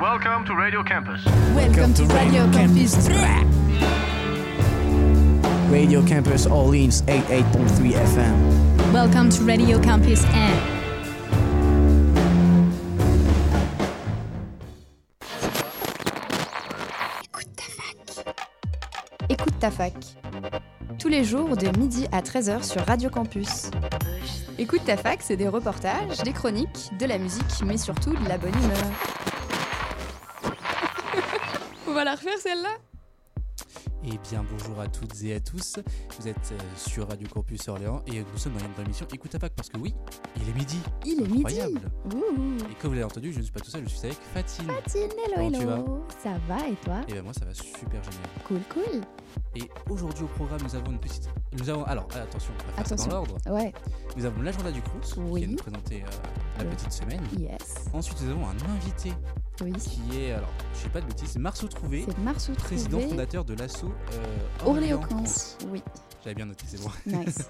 Welcome to Radio Campus. Welcome to Radio Campus. Radio Campus Orleans 88.3 FM. Welcome to Radio Campus N. Écoute ta fac. Tous les jours de midi à 13h sur Radio Campus. Écoute ta fac, c'est des reportages, des chroniques, de la musique, mais surtout de la bonne humeur. Va la refaire celle-là? Eh bien, bonjour à toutes et à tous. Vous êtes euh, sur Radio Campus Orléans et nous sommes dans une émission Écoute ta fac parce que oui, il est midi. Il est midi. Incroyable. Ouh. Et comme vous l'avez entendu, je ne suis pas tout seul, je suis avec Fatine. Fatine, hello, Comment tu hello. Ça va et toi? Et bien moi ça va super génial. Cool, cool. Et aujourd'hui au programme nous avons une petite... Nous avons... Alors attention, on va faire ça Attention. dans l'ordre. Ouais, Nous avons l'agenda du Crous Oui. qui va nous présenter euh, la petite semaine. yes. Ensuite nous avons un invité Oui. qui est... Alors je sais pas de bêtises, c'est Marceau Trouvé, Marceau président Trouvé, fondateur de l'assaut euh, Orléans-Camps. Oui, J'avais bien noté, c'est bon. nice.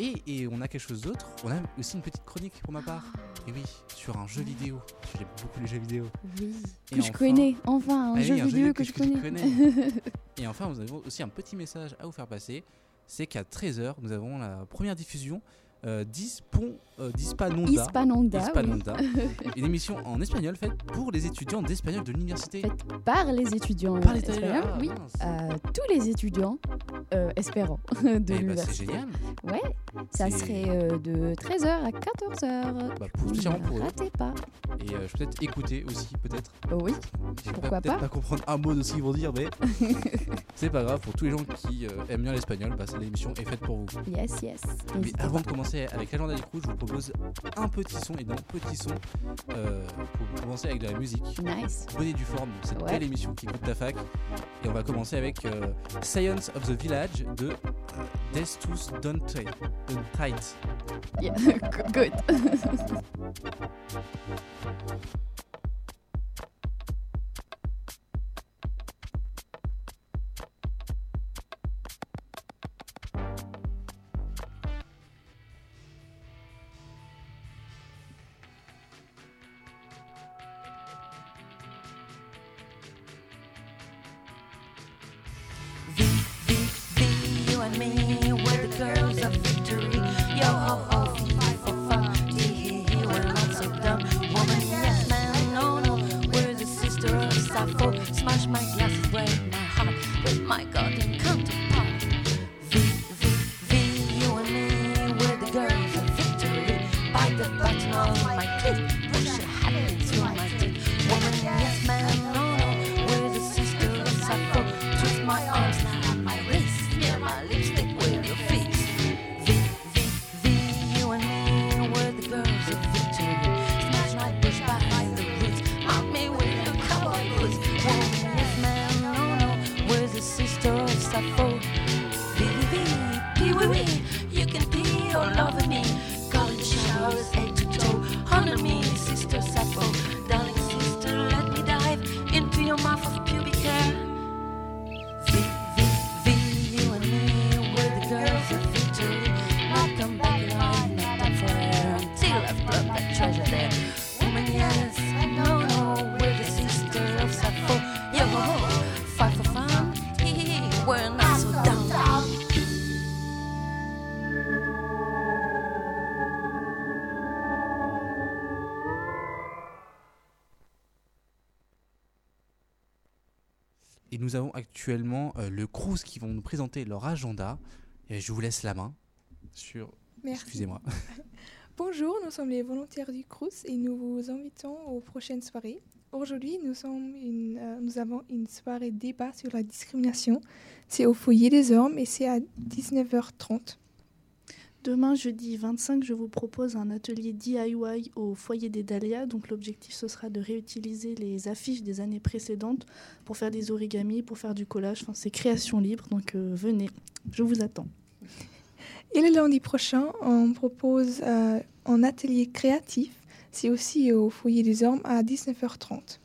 Et, et on a quelque chose d'autre, on a aussi une petite chronique pour ma part. Et oui, sur un jeu vidéo. J'aime beaucoup les jeux vidéo. Oui. Et Que je connais, enfin, un Ah jeu oui, vidéo que, je tu connais. Et enfin, nous avons aussi un petit message à vous faire passer. C'est qu'à 13h, nous avons la première diffusion euh, d'Ispon, euh, d'Hispanonda. Hispanonda, oui. Hispanonda. une émission en espagnol faite pour les étudiants d'espagnol de l'université. Faite par les étudiants Par les espagnols, ah, oui. mince. Euh, tous les étudiants euh, espérants de Eh bah, c'est l'université. génial. Ouais, ça C'est- serait euh, de 13h à 14h. Bah, pour- eux. Ratez pas. Et euh, je peux peut-être écouter aussi, peut-être. Oh oui, Pourquoi peut-être pas pas comprendre un mot de ce qu'ils vont dire, mais c'est pas grave. Pour tous les gens qui aiment bien l'espagnol, bah, cette émission est faite pour vous. yes, yes. Mais avant pas. de commencer avec l'agenda crews, je vous propose un petit son et d'un petit son euh, pour commencer avec de la musique. Nice. Bonnet du forme, cette Ouais. belle émission qui écoute ta fac. Et on va commencer avec euh, Science of the Village de euh, Destus Tight. Yeah. Good. nous avons actuellement euh, le Crous qui vont nous présenter leur agenda. Et je vous laisse la main sur. Excusez-moi. Bonjour, nous sommes les volontaires du Crous et nous vous invitons aux prochaines soirées. Aujourd'hui, nous, sommes une, euh, nous avons une soirée débat sur la discrimination. C'est au foyer des hommes et c'est à 19h30. Demain, jeudi 25, je vous propose un atelier DIY au foyer des Dahlias. Donc l'objectif, ce sera de réutiliser les affiches des années précédentes pour faire des origamis, pour faire du collage. Enfin, c'est création libre, donc euh, venez, je vous attends. Et le lundi prochain, on propose euh, un atelier créatif. C'est aussi au foyer des hommes à 19h30.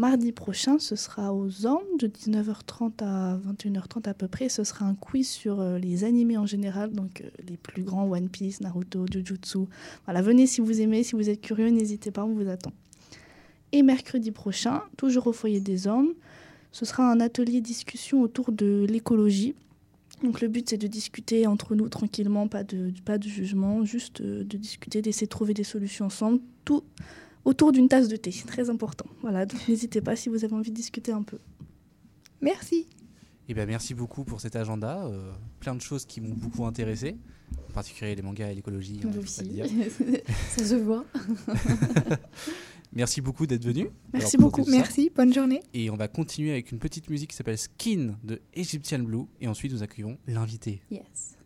Mardi prochain, ce sera aux Ormes de 19h30 à 21h30 à peu près. Ce sera un quiz sur euh, les animés en général, donc euh, les plus grands One Piece, Naruto, Jujutsu. Voilà, venez si vous aimez, si vous êtes curieux, n'hésitez pas, on vous attend. Et mercredi prochain, toujours au foyer des hommes, ce sera un atelier discussion autour de l'écologie. Donc le but c'est de discuter entre nous tranquillement, pas de, pas de jugement, juste euh, de discuter, d'essayer de trouver des solutions ensemble, tout autour d'une tasse de thé, très important. Voilà, donc n'hésitez pas si vous avez envie de discuter un peu. Merci. Eh bien, merci beaucoup pour cet agenda. euh, plein de choses qui m'ont beaucoup intéressé, en particulier les mangas et l'écologie. hein. Ça se voit. Merci beaucoup d'être venu. Merci Alors, beaucoup. Merci. Bonne journée. Et on va continuer avec une petite musique qui s'appelle Skin de Egyptian Blue. Et ensuite, nous accueillons l'invité. Yes.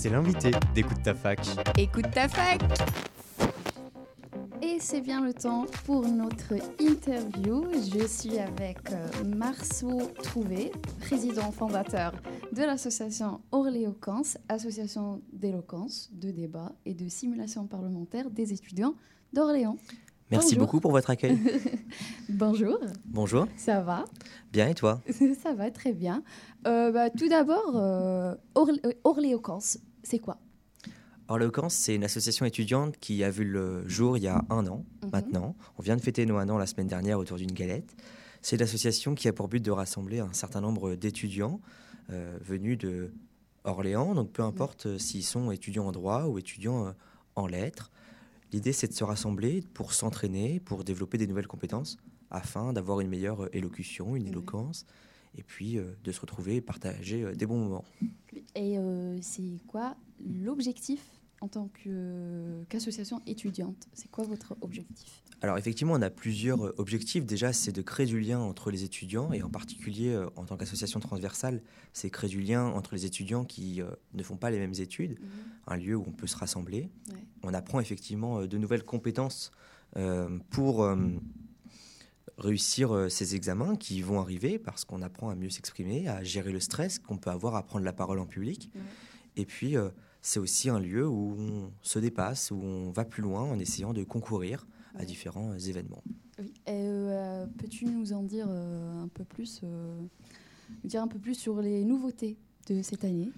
C'est l'invité d'Écoute ta fac. Écoute ta fac. Et c'est bien le temps pour notre interview. Je suis avec euh, Marceau Trouvé, président fondateur de l'association Orléoquence, association d'éloquence, de débat et de simulation parlementaire des étudiants d'Orléans. Merci Bonjour. beaucoup pour votre accueil. Bonjour, Bonjour. ça va? Bien et toi? Ça va très bien. Euh, bah, tout d'abord, euh, euh, Orléoquence, c'est quoi? Orléoquence, c'est une association étudiante qui a vu le jour il y a un an Mhm. maintenant. On vient de fêter nos un an la semaine dernière autour d'une galette. C'est une association qui a pour but de rassembler un certain nombre d'étudiants euh, venus de Orléans, donc peu importe euh, s'ils sont étudiants en droit ou étudiants euh, en lettres. L'idée, c'est de se rassembler pour s'entraîner, pour développer des nouvelles compétences, afin d'avoir une meilleure élocution, une éloquence, et puis euh, de se retrouver et partager euh, des bons moments. Et euh, c'est quoi l'objectif en tant qu'association étudiante? C'est quoi votre objectif? Alors effectivement, on a plusieurs objectifs. Déjà, c'est de créer du lien entre les étudiants et en particulier en tant qu'association transversale, c'est créer du lien entre les étudiants qui euh, ne font pas les mêmes études, un lieu où on peut se rassembler. Ouais. On apprend effectivement de nouvelles compétences euh, pour euh, réussir euh, ces examens qui vont arriver parce qu'on apprend à mieux s'exprimer, à gérer le stress qu'on peut avoir à prendre la parole en public. Et puis, euh, c'est aussi un lieu où on se dépasse, où on va plus loin en essayant de concourir à différents euh, événements. Oui. Euh, Peux-tu nous en dire un peu plus, euh, dire un peu plus sur les nouveautés de cette année?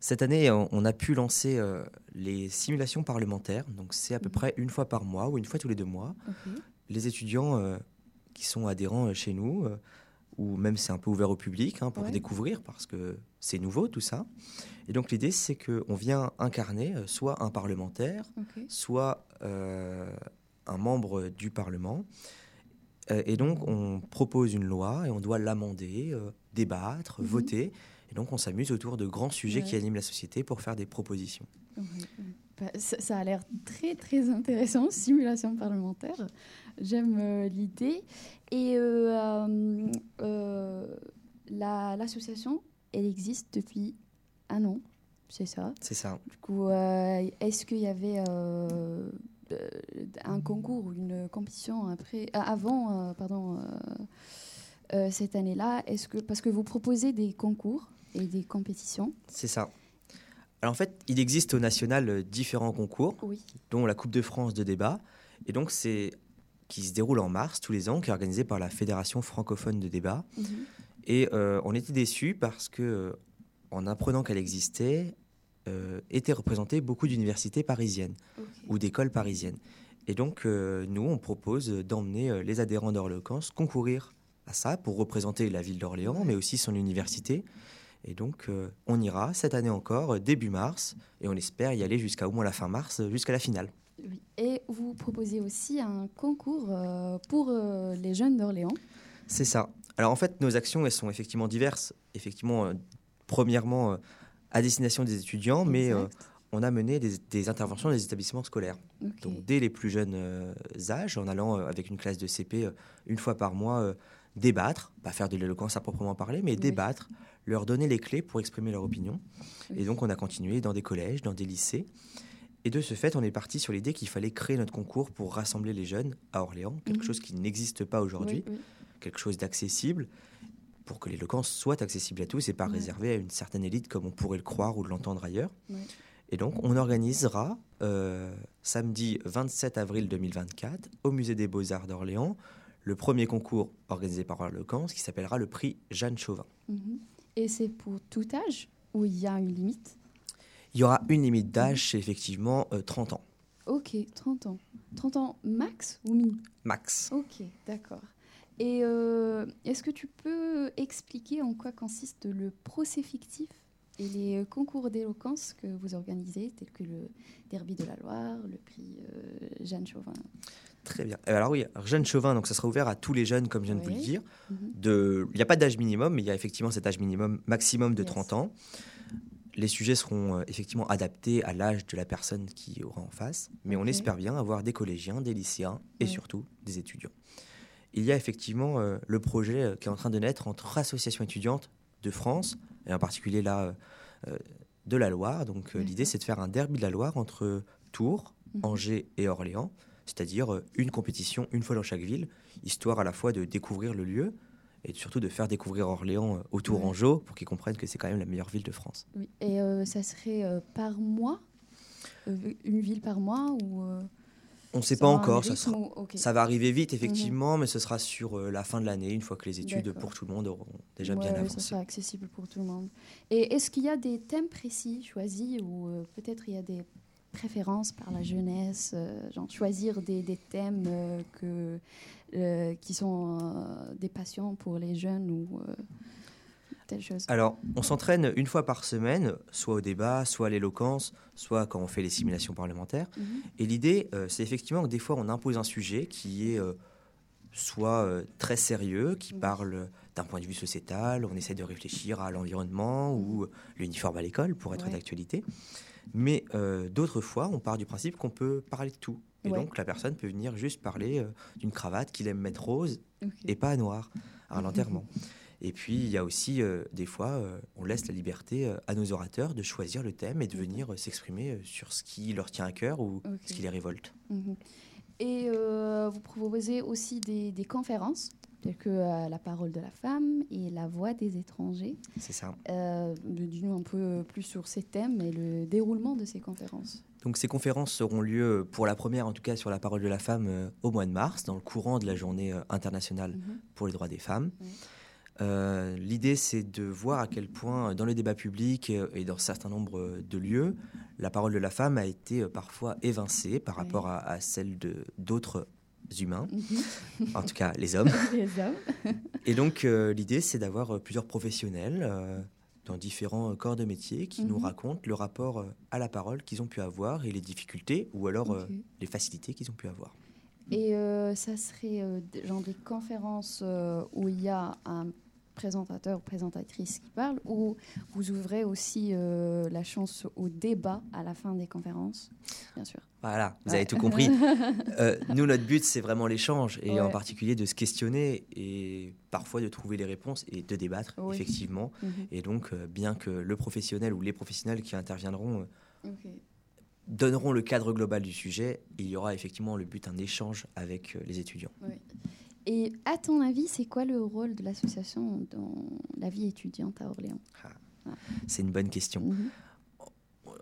Cette année, on a pu lancer euh, les simulations parlementaires. Donc, c'est à peu Mhm. près une fois par mois ou une fois tous les deux mois. Les étudiants qui sont adhérents euh, chez nous, euh, ou même c'est un peu ouvert au public hein, pour Ouais. découvrir parce que c'est nouveau tout ça. Et donc, l'idée, c'est qu'on vient incarner euh, soit un parlementaire, soit euh, un membre du Parlement. Et donc, on propose une loi et on doit l'amender, euh, débattre, Mhm. voter. Et donc, on s'amuse autour de grands sujets qui animent la société pour faire des propositions. Bah, ça, ça a l'air très très intéressant, simulation parlementaire. J'aime euh, l'idée. Et euh, euh, la- l'association, elle existe depuis un an, c'est ça? C'est ça. Du coup, est-ce qu'il y avait un concours ou une compétition après, avant, pardon, cette année-là? Est-ce que parce que vous proposez des concours et des compétitions C'est ça. Alors, en fait, il existe au national euh, différents concours, Oui. dont la Coupe de France de débat. Et donc, c'est qui se déroule en mars tous les ans, qui est organisé par la Fédération francophone de débat. Mhm. Et euh, on était déçus parce que, euh, en apprenant qu'elle existait, euh, étaient représentées beaucoup d'universités parisiennes ou d'écoles parisiennes. Et donc, euh, nous, on propose d'emmener les adhérents d'Orléans concourir à ça pour représenter la ville d'Orléans, mais aussi son université. Et donc, euh, on ira cette année encore, euh, début mars, et on espère y aller jusqu'à au moins la fin mars, euh, jusqu'à la finale. Oui. Et vous proposez aussi un concours euh, pour euh, les jeunes d'Orléans. C'est ça. Alors en fait, nos actions, elles sont effectivement diverses. Effectivement, premièrement, à destination des étudiants, mais on a mené des, des interventions dans les établissements scolaires. Donc dès les plus jeunes âges, en allant avec une classe de CP une fois par mois débattre, pas faire de l'éloquence à proprement parler, mais Oui. débattre, leur donner les clés pour exprimer leur opinion. Et donc on a continué dans des collèges, dans des lycées. Et de ce fait, on est parti sur l'idée qu'il fallait créer notre concours pour rassembler les jeunes à Orléans, quelque Mhm. chose qui n'existe pas aujourd'hui Oui, oui. quelque chose d'accessible pour que l'éloquence soit accessible à tous et pas réservée à une certaine élite comme on pourrait le croire ou l'entendre ailleurs. Et donc, on organisera euh, samedi 27 avril 2024 au Musée des Beaux-Arts d'Orléans le premier concours organisé par Orléans qui s'appellera le prix Jeanne Chauvin. Mhm. Et c'est pour tout âge ou il y a une limite? Il y aura une limite d'âge, c'est effectivement euh, 30 ans, Ok, 30 ans. 30 ans max ou min? Max. Ok, d'accord. Et euh, est-ce que tu peux expliquer en quoi consiste le procès fictif et les euh, concours d'éloquence que vous organisez, tels que le Derby de la Loire, le prix euh, Jeanne Chauvin? Très bien. Alors oui, Jeanne Chauvin, donc ça sera ouvert à tous les jeunes, comme je viens de vous le dire. Mhm. de- Il n'y a pas d'âge minimum, mais il y a effectivement cet âge minimum maximum de Yes. 30 ans. Les sujets seront euh, effectivement adaptés à l'âge de la personne qui aura en face, mais on espère bien avoir des collégiens, des lycéens et surtout des étudiants. Il y a effectivement euh, le projet euh, qui est en train de naître entre associations étudiantes de France, et en particulier là, euh, de la Loire. Donc euh, l'idée, c'est de faire un derby de la Loire entre Tours, Mhm. Angers et Orléans, c'est-à-dire euh, une compétition une fois dans chaque ville, histoire à la fois de découvrir le lieu et surtout de faire découvrir Orléans euh, aux Tourangeaux pour qu'ils comprennent que c'est quand même la meilleure ville de France. Oui. Et euh, ça serait euh, par mois? Euh, Une ville par mois ou On ne sait pas encore, ça, sera- ou- ça va arriver vite effectivement, mais ce sera sur la fin de l'année, une fois que les études pour tout le monde auront déjà Ouais, bien avancé. Ça sera accessible pour tout le monde. Et est-ce qu'il y a des thèmes précis choisis ou peut-être il y a des préférences par la jeunesse, euh, genre choisir des, des thèmes euh, que, euh, qui sont des passions pour les jeunes ou telle chose Alors, on s'entraîne une fois par semaine, soit au débat, soit à l'éloquence, soit quand on fait les simulations parlementaires. Mhm. Et l'idée, c'est effectivement que des fois, on impose un sujet qui est soit euh, très sérieux, qui Oui. parle d'un point de vue sociétal, on essaie de réfléchir à l'environnement ou l'uniforme à l'école pour être Ouais. d'actualité. Mais euh, d'autres fois, on part du principe qu'on peut parler de tout. Et Ouais. donc, la personne peut venir juste parler euh, d'une cravate qu'il aime mettre rose et pas noire à l'enterrement. Et puis, il y a aussi euh, des fois, on laisse la liberté à nos orateurs de choisir le thème et de venir s'exprimer sur ce qui leur tient à cœur ou ce qui les révolte. Mhm. Et vous proposez aussi des, des conférences, telles que euh, La parole de la femme et La voix des étrangers. C'est ça. Euh, Dis-nous un peu plus sur ces thèmes et le déroulement de ces conférences. Donc, ces conférences auront lieu, euh, pour la première en tout cas, sur la parole de la femme euh, au mois de mars, dans le courant de la journée euh, internationale Mhm. pour les droits des femmes. Euh, L'idée, c'est de voir à quel point, euh, dans le débat public euh, et dans un certain nombre euh, de lieux, la parole de la femme a été euh, parfois évincée par rapport à, à celle d'autres humains, Mhm. en tout cas les hommes. Les hommes. Et donc, euh, l'idée, c'est d'avoir euh, plusieurs professionnels euh, dans différents corps de métier qui nous Mhm. racontent le rapport à la parole qu'ils ont pu avoir et les difficultés ou alors euh, les facilités qu'ils ont pu avoir. Et ça serait genre des conférences où il y a un présentateur ou présentatrice qui parle, ou vous ouvrez aussi euh, la chance au débat à la fin des conférences, bien sûr. Voilà, vous Ouais. avez tout compris. Euh, nous, notre but, c'est vraiment l'échange, et en particulier de se questionner et parfois de trouver les réponses et de débattre, Oui. effectivement. Mhm. Et donc, euh, bien que le professionnel ou les professionnels qui interviendront donneront le cadre global du sujet, il y aura effectivement le but d'un échange avec les étudiants. Et à ton avis, c'est quoi le rôle de l'association dans la vie étudiante à Orléans? C'est une bonne question. Mhm.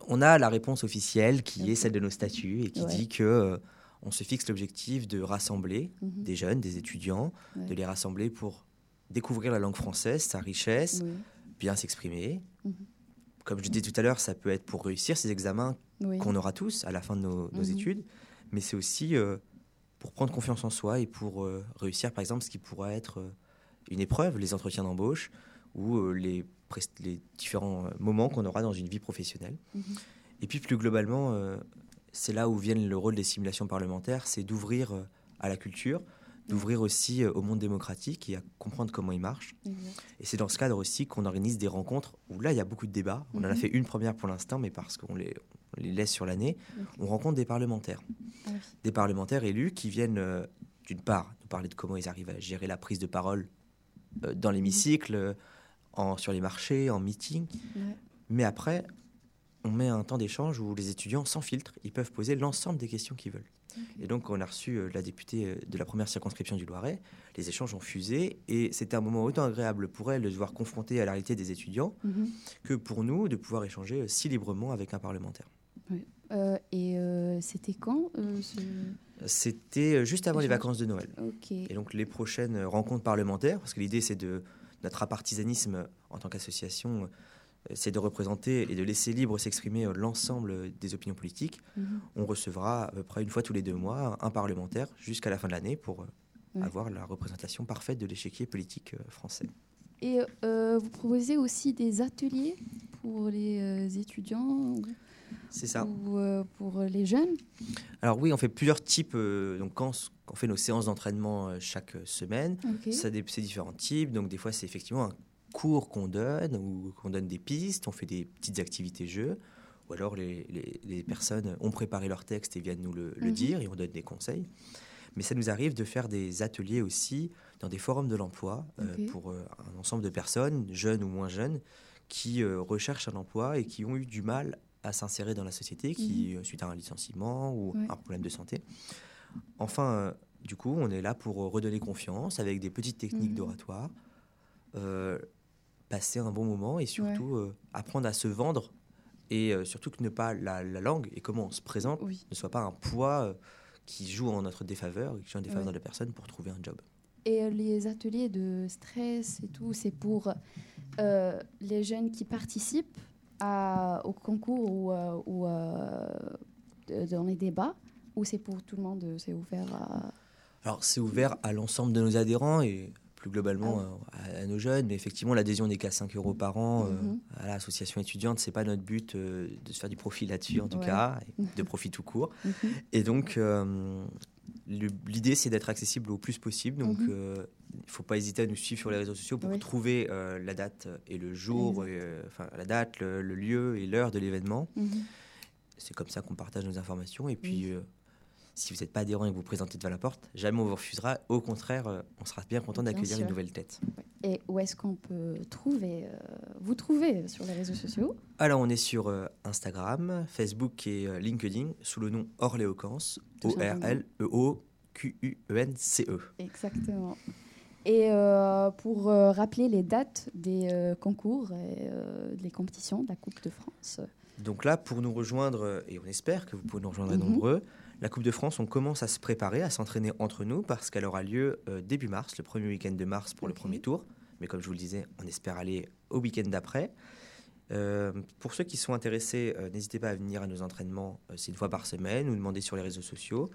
On a la réponse officielle qui est celle de nos statuts et qui Ouais. dit que euh, on se fixe l'objectif de rassembler Mhm. des jeunes, des étudiants, Ouais. de les rassembler pour découvrir la langue française, sa richesse, Oui. bien s'exprimer. Mhm. Comme je disais tout à l'heure, ça peut être pour réussir ces examens Oui. qu'on aura tous à la fin de nos, nos études, mais c'est aussi euh, pour prendre confiance en soi et pour euh, réussir, par exemple, ce qui pourrait être euh, une épreuve, les entretiens d'embauche ou euh, les, les différents moments qu'on aura dans une vie professionnelle. Mhm. Et puis plus globalement, c'est là où vient le rôle des simulations parlementaires, c'est d'ouvrir à la culture, d'ouvrir aussi au monde démocratique et à comprendre comment il marche. Et c'est dans ce cadre aussi qu'on organise des rencontres où là, il y a beaucoup de débats. On en a Mhm. fait une première pour l'instant, mais parce qu'on les, on les laisse sur l'année, on rencontre des parlementaires. Ah oui. Des parlementaires élus qui viennent, euh, d'une part, nous parler de comment ils arrivent à gérer la prise de parole euh, dans l'hémicycle, euh, en, sur les marchés, en meeting. Ouais. Mais après, on met un temps d'échange où les étudiants, sans filtre, ils peuvent poser l'ensemble des questions qu'ils veulent. Et donc, on a reçu euh, la députée euh, de la première circonscription du Loiret. Les échanges ont fusé et c'était un moment autant agréable pour elle de se voir confrontée à la réalité des étudiants Mhm. que pour nous de pouvoir échanger euh, si librement avec un parlementaire. Euh, et euh, c'était quand euh, ce- C'était juste avant les vacances de Noël. Et donc, les prochaines rencontres parlementaires, parce que l'idée, c'est de notre apartisanisme en tant qu'association, c'est de représenter et de laisser libre s'exprimer l'ensemble des opinions politiques. Mhm. On recevra à peu près une fois tous les deux mois un parlementaire jusqu'à la fin de l'année pour Ouais. avoir la représentation parfaite de l'échiquier politique français. Et vous proposez aussi des ateliers pour les étudiants C'est ça. ou, euh, pour les jeunes Alors oui, on fait plusieurs types. euh, donc quand on fait nos séances d'entraînement euh, chaque semaine, Ok. ça c'est différents types. Donc des fois, c'est effectivement un cours qu'on donne ou qu'on donne des pistes. On fait des petites activités jeux. Ou alors les, les- les personnes ont préparé leur texte et viennent nous le, le Mhm. dire et on donne des conseils. Mais ça nous arrive de faire des ateliers aussi dans des forums de l'emploi pour un ensemble de personnes, jeunes ou moins jeunes, qui recherchent un emploi et qui ont eu du mal à s'insérer dans la société, qui, euh, suite à un licenciement ou Ouais. un problème de santé. Enfin, euh, du coup, on est là pour euh, redonner confiance avec des petites techniques Mhm. d'oratoire, euh, passer un bon moment et surtout euh, apprendre à se vendre et euh, surtout que ne pas la, la langue et comment on se présente Oui. ne soit pas un poids qui joue en notre défaveur qui joue en défaveur Ouais. de la personne pour trouver un job. Et les ateliers de stress et tout, c'est pour les jeunes qui participent à- au concours ou, euh, ou, euh, dans les débats ou c'est pour tout le monde, c'est ouvert à... Alors, c'est ouvert à l'ensemble de nos adhérents et plus globalement Ah euh, à, à nos jeunes, mais effectivement, l'adhésion n'est qu'à 5 euros par an euh, Mhm. à l'association étudiante. C'est pas notre but de se faire du profit là-dessus, en tout Ouais. cas, de profit tout court. Mhm. Et donc, l'idée, c'est d'être accessible au plus possible. Donc, Mhm. Il ne faut pas hésiter à nous suivre sur les réseaux sociaux pour Oui. trouver euh, la date et le jour, et, euh, enfin, la date, le, le lieu et l'heure de l'événement. Mhm. C'est comme ça qu'on partage nos informations. Et puis, Oui. euh, si vous n'êtes pas adhérent et que vous présentez devant la porte, jamais on vous refusera. Au contraire, euh, on sera bien content d'accueillir une nouvelle tête. Et où est-ce qu'on peut trouver, vous trouver sur les réseaux sociaux? Alors, on est sur Instagram, Facebook et LinkedIn sous le nom Orléocance, Tout simplement. O-R-L-E-O-Q-U-E-N-C-E. Exactement. Et euh, pour euh, rappeler les dates des euh, concours et des compétitions de la Coupe de France. Donc là, pour nous rejoindre, et on espère que vous pouvez nous rejoindre Mhm. nombreux, la Coupe de France, on commence à se préparer, à s'entraîner entre nous, parce qu'elle aura lieu début mars, le premier week-end de mars pour le premier tour. Mais comme je vous le disais, on espère aller au week-end d'après. Pour ceux qui sont intéressés, n'hésitez pas à venir à nos entraînements, c'est une fois par semaine, ou demander sur les réseaux sociaux.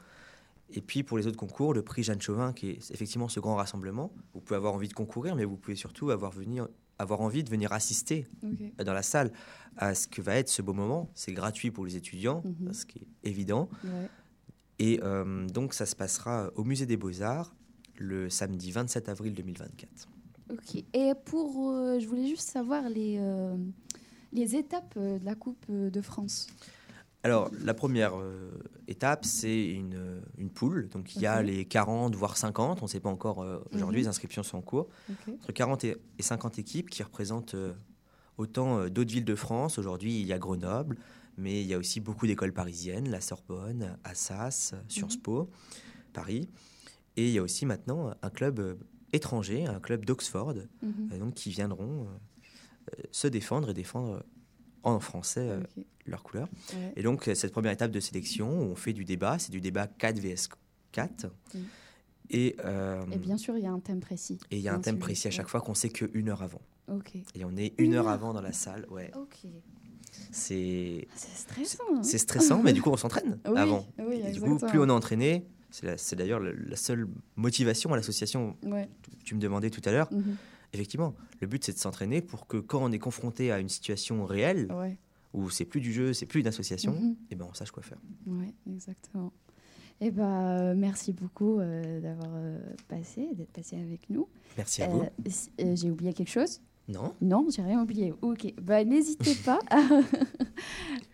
Et puis pour les autres concours, le prix Jeanne Chauvin, qui est effectivement ce grand rassemblement, vous pouvez avoir envie de concourir, mais vous pouvez surtout avoir, venir, avoir envie de venir assister dans la salle à ce que va être ce beau moment. C'est gratuit pour les étudiants, Mhm. ce qui est évident. Ouais. Et euh, donc ça se passera au Musée des Beaux-Arts le samedi 27 avril 2024. Ok. Et pour, euh, je voulais juste savoir les, euh, les étapes de la Coupe de France. Alors la première euh, étape, c'est une, euh, une poule. Donc il y a les 40, voire 50, on ne sait pas encore euh, aujourd'hui, Mhm. les inscriptions sont en cours. Entre 40 et et 50 équipes qui représentent euh, autant d'autres villes de France. Aujourd'hui, il y a Grenoble, mais il y a aussi beaucoup d'écoles parisiennes, la Sorbonne, Assas, Sciences Po, Paris. Et il y a aussi maintenant un club étranger, un club d'Oxford, Mhm. donc qui viendront se défendre et défendre en français euh, Ok. leur couleur. Ouais. Et donc, euh, cette première étape de sélection, on fait du débat, c'est du débat 4 vs 4. Mm. Et, euh, Et bien sûr, il y a un thème précis. et il y a un thème précis à chaque fois qu'on sait qu'une heure avant. Ok. Et on est Une une heure heure avant dans la salle. Ouais. Ok. C'est C'est stressant. hein. c'est stressant, mais du coup, on s'entraîne Oui, avant. oui, Et du coup, plus on est entraîné, c'est d'ailleurs le- la seule motivation à l'association Ouais. que tu me demandais tout à l'heure. Mhm. Effectivement, le but c'est de s'entraîner pour que quand on est confronté à une situation réelle, Ouais. où c'est plus du jeu, c'est plus une association, et ben on sache quoi faire. Ouais, exactement. Eh ben, euh, merci beaucoup euh, d'avoir euh, passé, d'être passé avec nous. Merci à vous. Euh, si- j'ai oublié quelque chose? Non Non, j'ai rien oublié. Ok, bah, n'hésitez pas à,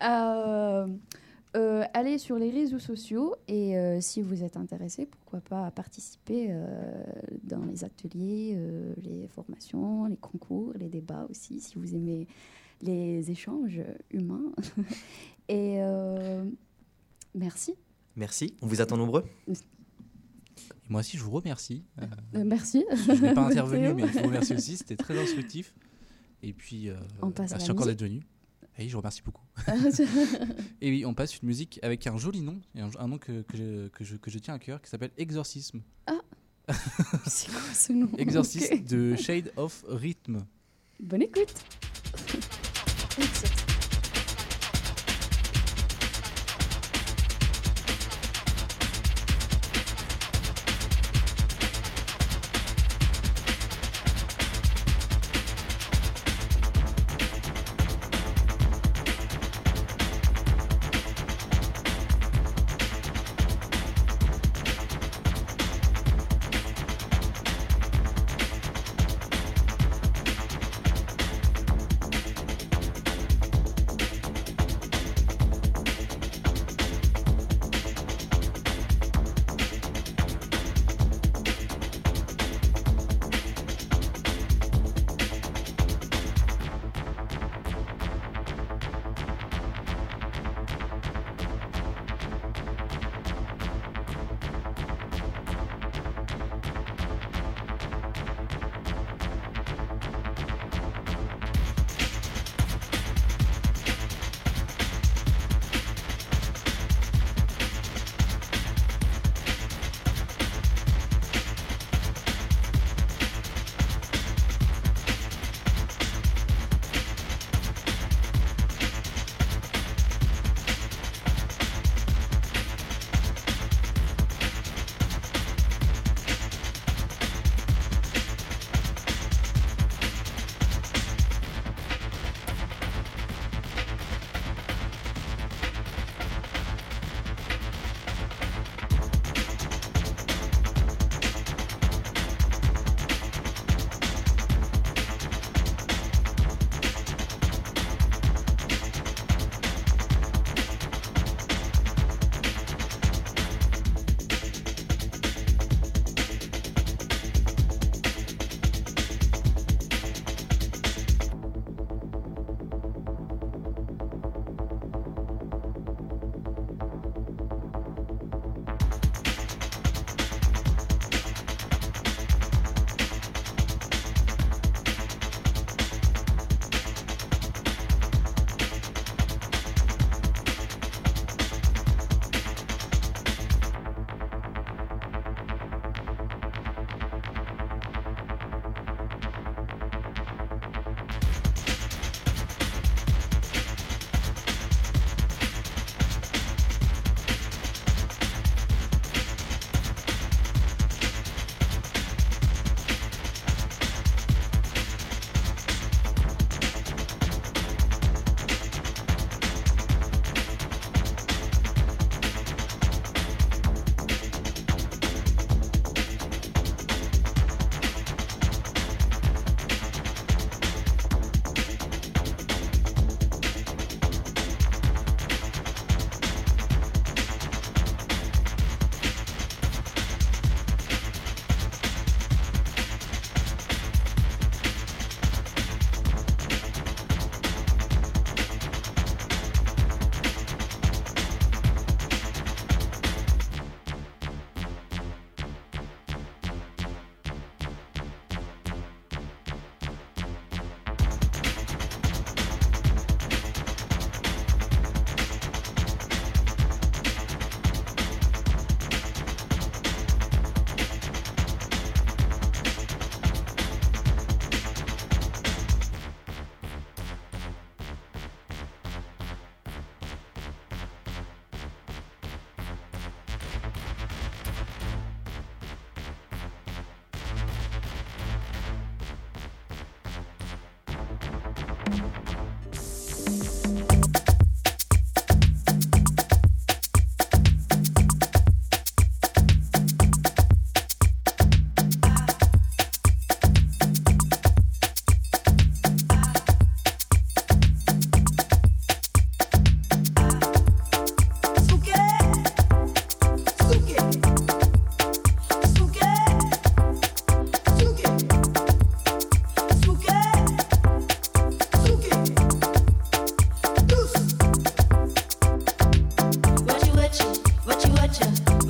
euh, aller sur les réseaux sociaux et euh, si vous êtes intéressé, pourquoi pas participer euh, dans les ateliers, euh, les formations, les concours, les débats aussi, si vous aimez les échanges humains. et euh, merci. Merci, on vous attend nombreux. Et moi aussi, je vous remercie. Euh, Euh, merci. je n'ai pas intervenu, mais je vous remercie aussi. C'était très instructif. Et puis, euh, On passe à merci la encore d'être venu. Oui, je vous remercie beaucoup. Et oui, on passe une musique avec un joli nom, et un, un nom que, que, je, que, je, que je tiens à cœur, qui s'appelle Exorcisme. C'est quoi ce nom? Exorcisme de Shade of Rhythm. Bonne écoute.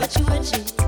what you, what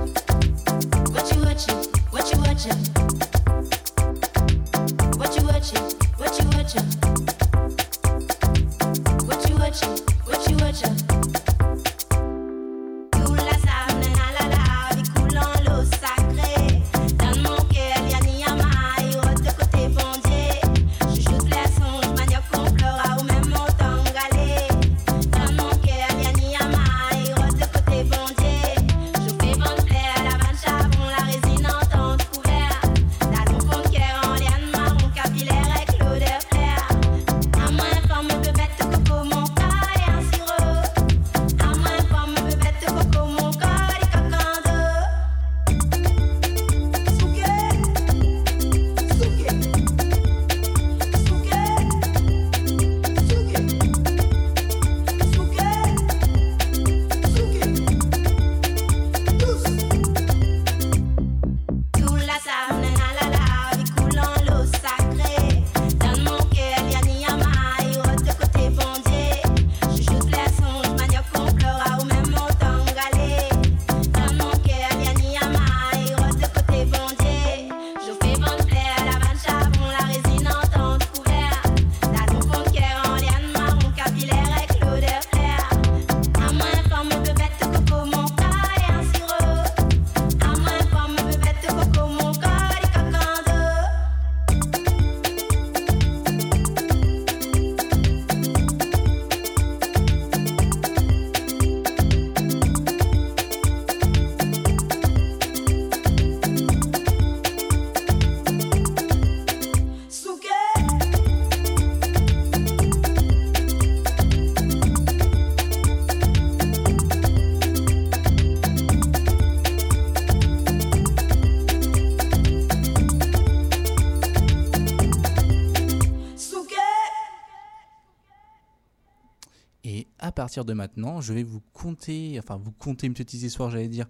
de maintenant, je vais vous conter, enfin vous conter une petite histoire, j'allais dire,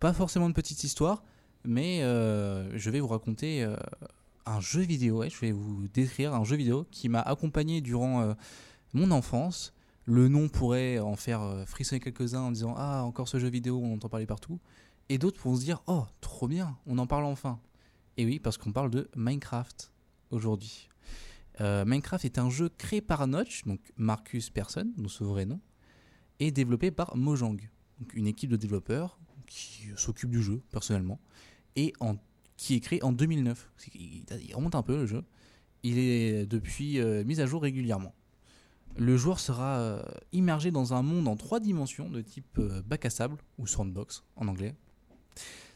pas forcément une petite histoire, mais euh, je vais vous raconter euh, un jeu vidéo. ouais, je vais vous décrire un jeu vidéo qui m'a accompagné durant euh, mon enfance. Le nom pourrait en faire frissonner quelques-uns en disant Ah, encore ce jeu vidéo, on entend parler partout. Et d'autres pourront se dire Oh, trop bien, on en parle enfin. Et oui, parce qu'on parle de Minecraft aujourd'hui. Minecraft est un jeu créé par Notch, donc Marcus Persson, dont ce vrai nom, et développé par Mojang, une équipe de développeurs qui s'occupe du jeu personnellement, et qui est créé en 2009. C'est- Il, remonte un peu le jeu. Il est depuis euh, mis à jour régulièrement. Le joueur sera euh, immergé dans un monde en trois dimensions de type euh, bac à sable ou sandbox en anglais.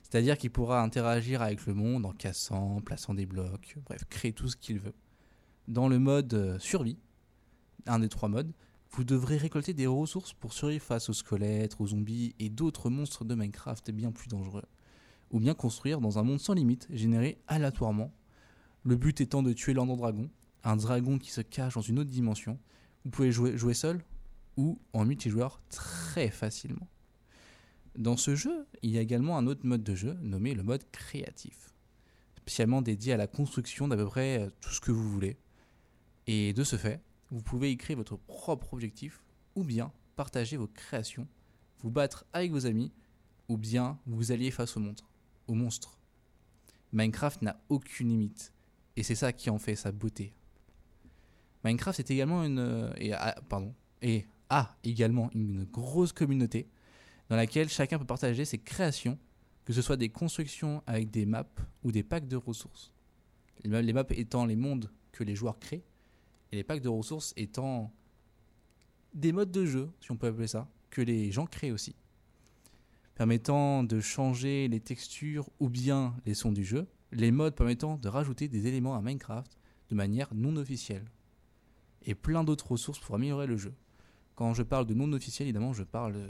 C'est-à-dire qu'il pourra interagir avec le monde en cassant, plaçant des blocs, bref, créer tout ce qu'il veut. Dans le mode survie, un des trois modes, vous devrez récolter des ressources pour survivre face aux squelettes, aux zombies et d'autres monstres de Minecraft bien plus dangereux. Ou bien construire dans un monde sans limite, généré aléatoirement. Le but étant de tuer l'Ender Dragon, un dragon qui se cache dans une autre dimension. Vous pouvez jouer, jouer seul ou en multijoueur très facilement. Dans ce jeu, il y a également un autre mode de jeu nommé le mode créatif, spécialement dédié à la construction d'à peu près tout ce que vous voulez. Et de ce fait, vous pouvez y créer votre propre objectif ou bien partager vos créations, vous battre avec vos amis ou bien vous allier face au monstre. Au monstre. Minecraft n'a aucune limite et c'est ça qui en fait sa beauté. Minecraft est également une euh, et a, également une grosse communauté dans laquelle chacun peut partager ses créations, que ce soit des constructions avec des maps ou des packs de ressources. Les maps étant les mondes que les joueurs créent et les packs de ressources étant des modes de jeu, si on peut appeler ça, que les gens créent aussi, permettant de changer les textures ou bien les sons du jeu, les modes permettant de rajouter des éléments à Minecraft de manière non officielle, et plein d'autres ressources pour améliorer le jeu. Quand je parle de non officiel, évidemment, je parle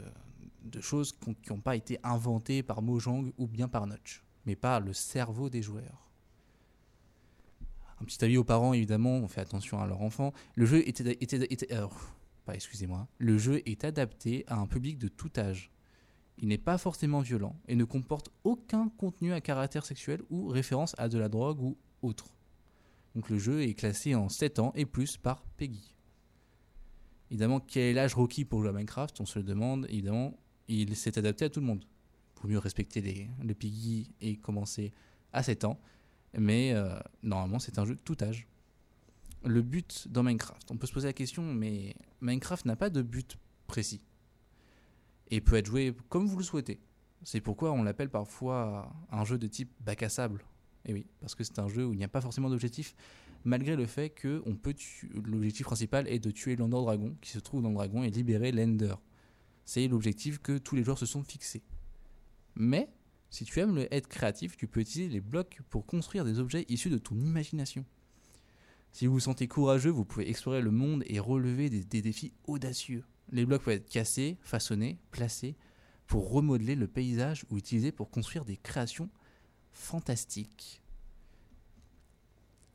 de choses qui n'ont pas été inventées par Mojang ou bien par Notch, mais par le cerveau des joueurs. Un petit avis aux parents, évidemment, on fait attention à leur enfant. Euh. Le jeu est adapté à un public de tout âge. Il n'est pas forcément violent et ne comporte aucun contenu à caractère sexuel ou référence à de la drogue ou autre. Donc le jeu est classé en 7 ans et plus par Peggy. Évidemment, quel est l'âge requis pour jouer à Minecraft? On se le demande. Évidemment, il s'est adapté à tout le monde. Pour mieux respecter les, le piggy et commencer à 7 ans. Mais euh, normalement, c'est un jeu de tout âge. Le but dans Minecraft, on peut se poser la question, mais Minecraft n'a pas de but précis. Et peut être joué comme vous le souhaitez. C'est pourquoi on l'appelle parfois un jeu de type bac à sable. Et oui, parce que c'est un jeu où il n'y a pas forcément d'objectif, malgré le fait que l'objectif principal est de tuer l'Ender Dragon qui se trouve dans le dragon et libérer l'Ender. C'est l'objectif que tous les joueurs se sont fixés. Mais si tu aimes le être créatif, tu peux utiliser les blocs pour construire des objets issus de ton imagination. Si vous vous sentez courageux, vous pouvez explorer le monde et relever des, des défis audacieux. Les blocs peuvent être cassés, façonnés, placés pour remodeler le paysage ou utilisés pour construire des créations fantastiques.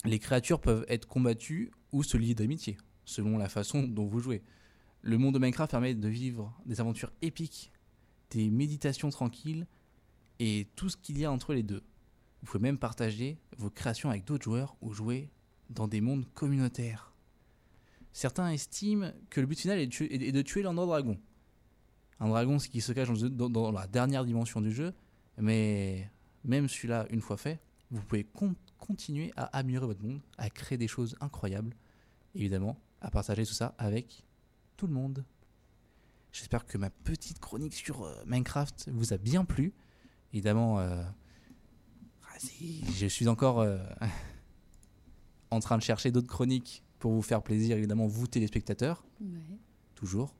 Les créatures peuvent être combattues ou se lier d'amitié, selon la façon dont vous jouez. Le monde de Minecraft permet de vivre des aventures épiques, des méditations tranquilles et tout ce qu'il y a entre les deux. Vous pouvez même partager vos créations avec d'autres joueurs ou jouer dans des mondes communautaires. Certains estiment que le but final est de tuer, tuer l'Ender Dragon. Un dragon ce qui se cache dans, la dernière dimension du jeu, mais même celui-là, une fois fait, vous pouvez con- continuer à améliorer votre monde, à créer des choses incroyables, évidemment, à partager tout ça avec tout le monde. J'espère que ma petite chronique sur euh, Minecraft vous a bien plu. Évidemment, euh, ah, je suis encore euh, en train de chercher d'autres chroniques pour vous faire plaisir, évidemment, vous téléspectateurs, Ouais. toujours.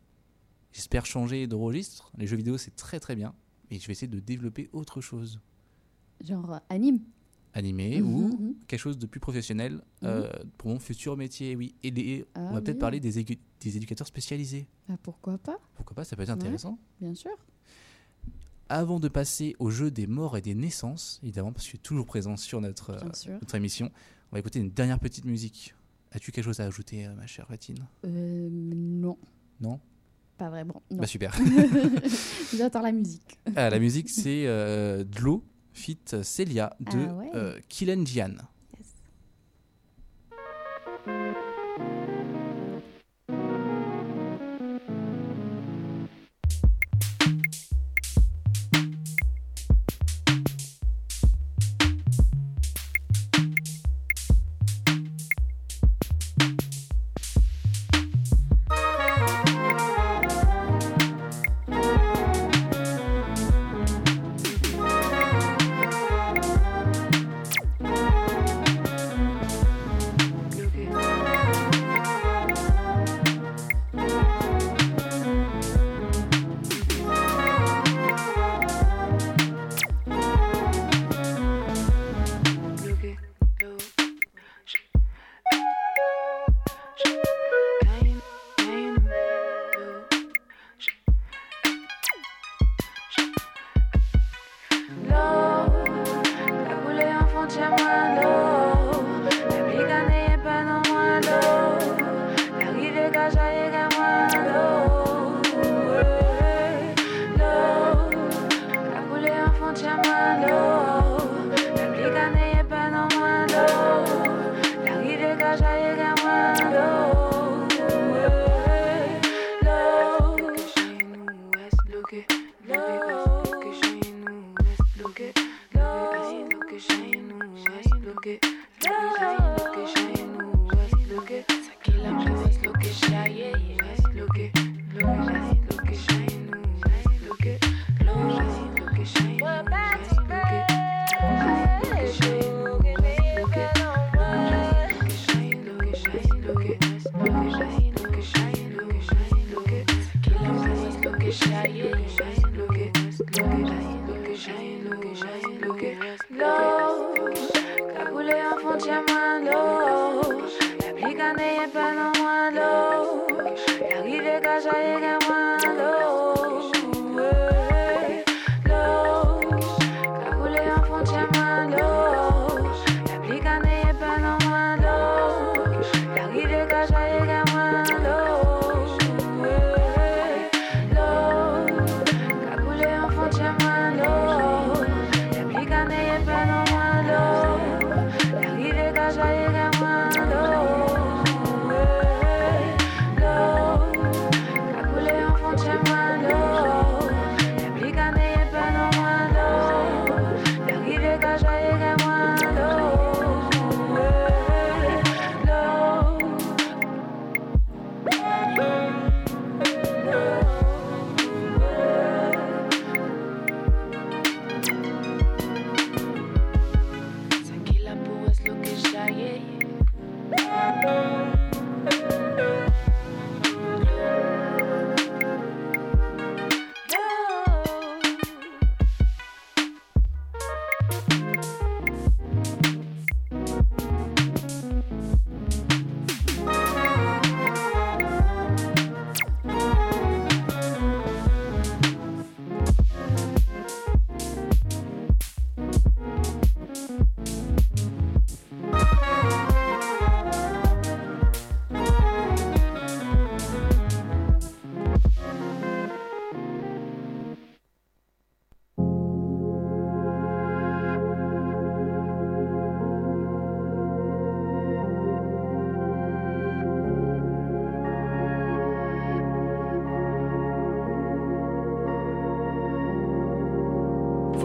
J'espère changer de registre. Les jeux vidéo, c'est très très bien. Et je vais essayer de développer autre chose. Genre euh, anime. Animé Mhm, ou mhm. quelque chose de plus professionnel euh, pour mon futur métier, oui. Et les- Ah on va peut-être parler des, éducateurs spécialisés. Ah, pourquoi pas? Pourquoi pas, ça peut être Ouais. intéressant. Bien sûr. Avant de passer au jeu des morts et des naissances, évidemment, parce que je suis toujours présent sur notre, euh, notre émission, on va écouter une dernière petite musique. As-tu quelque chose à ajouter, euh, ma chère Latine Euh, non, Non? Pas vraiment. Non. Bah super. J'attends la musique. Ah, la musique, c'est euh, Dlo fit Celia de Ah ouais. euh, llamándolo.